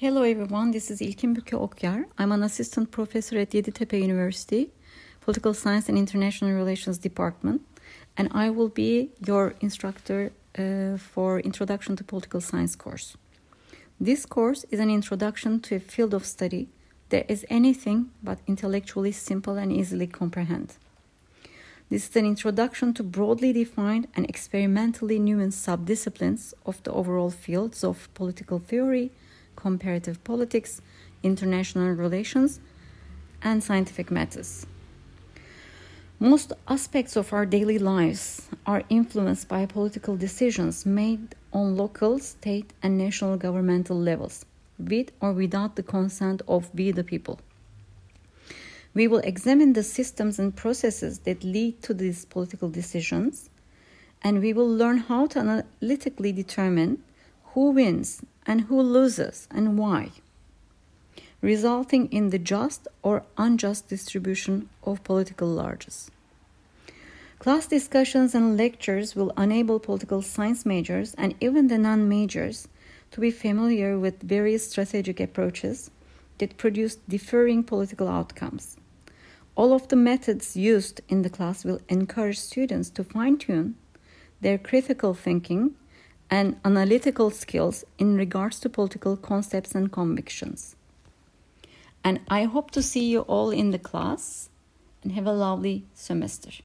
Hello everyone, this is İlkin Büke Okyar. I'm an assistant professor at Yeditepe University, Political Science and International Relations Department, and I will be your instructor uh, for Introduction to Political Science course. This course is an introduction to a field of study that is anything but intellectually simple and easily comprehend. This is an introduction to broadly defined and experimentally nuanced subdisciplines of the overall fields of political theory, comparative politics, international relations, and scientific matters. Most aspects of our daily lives are influenced by political decisions made on local, state, and national governmental levels, with or without the consent of we the people. We will examine the systems and processes that lead to these political decisions, and we will learn how to analytically determine who wins and who loses and why, resulting in the just or unjust distribution of political largesse. Class discussions and lectures will enable political science majors and even the non majors to be familiar with various strategic approaches that produce differing political outcomes. All of the methods used in the class will encourage students to fine tune their critical thinking and analytical skills in regards to political concepts and convictions. And I hope to see you all in the class and have a lovely semester.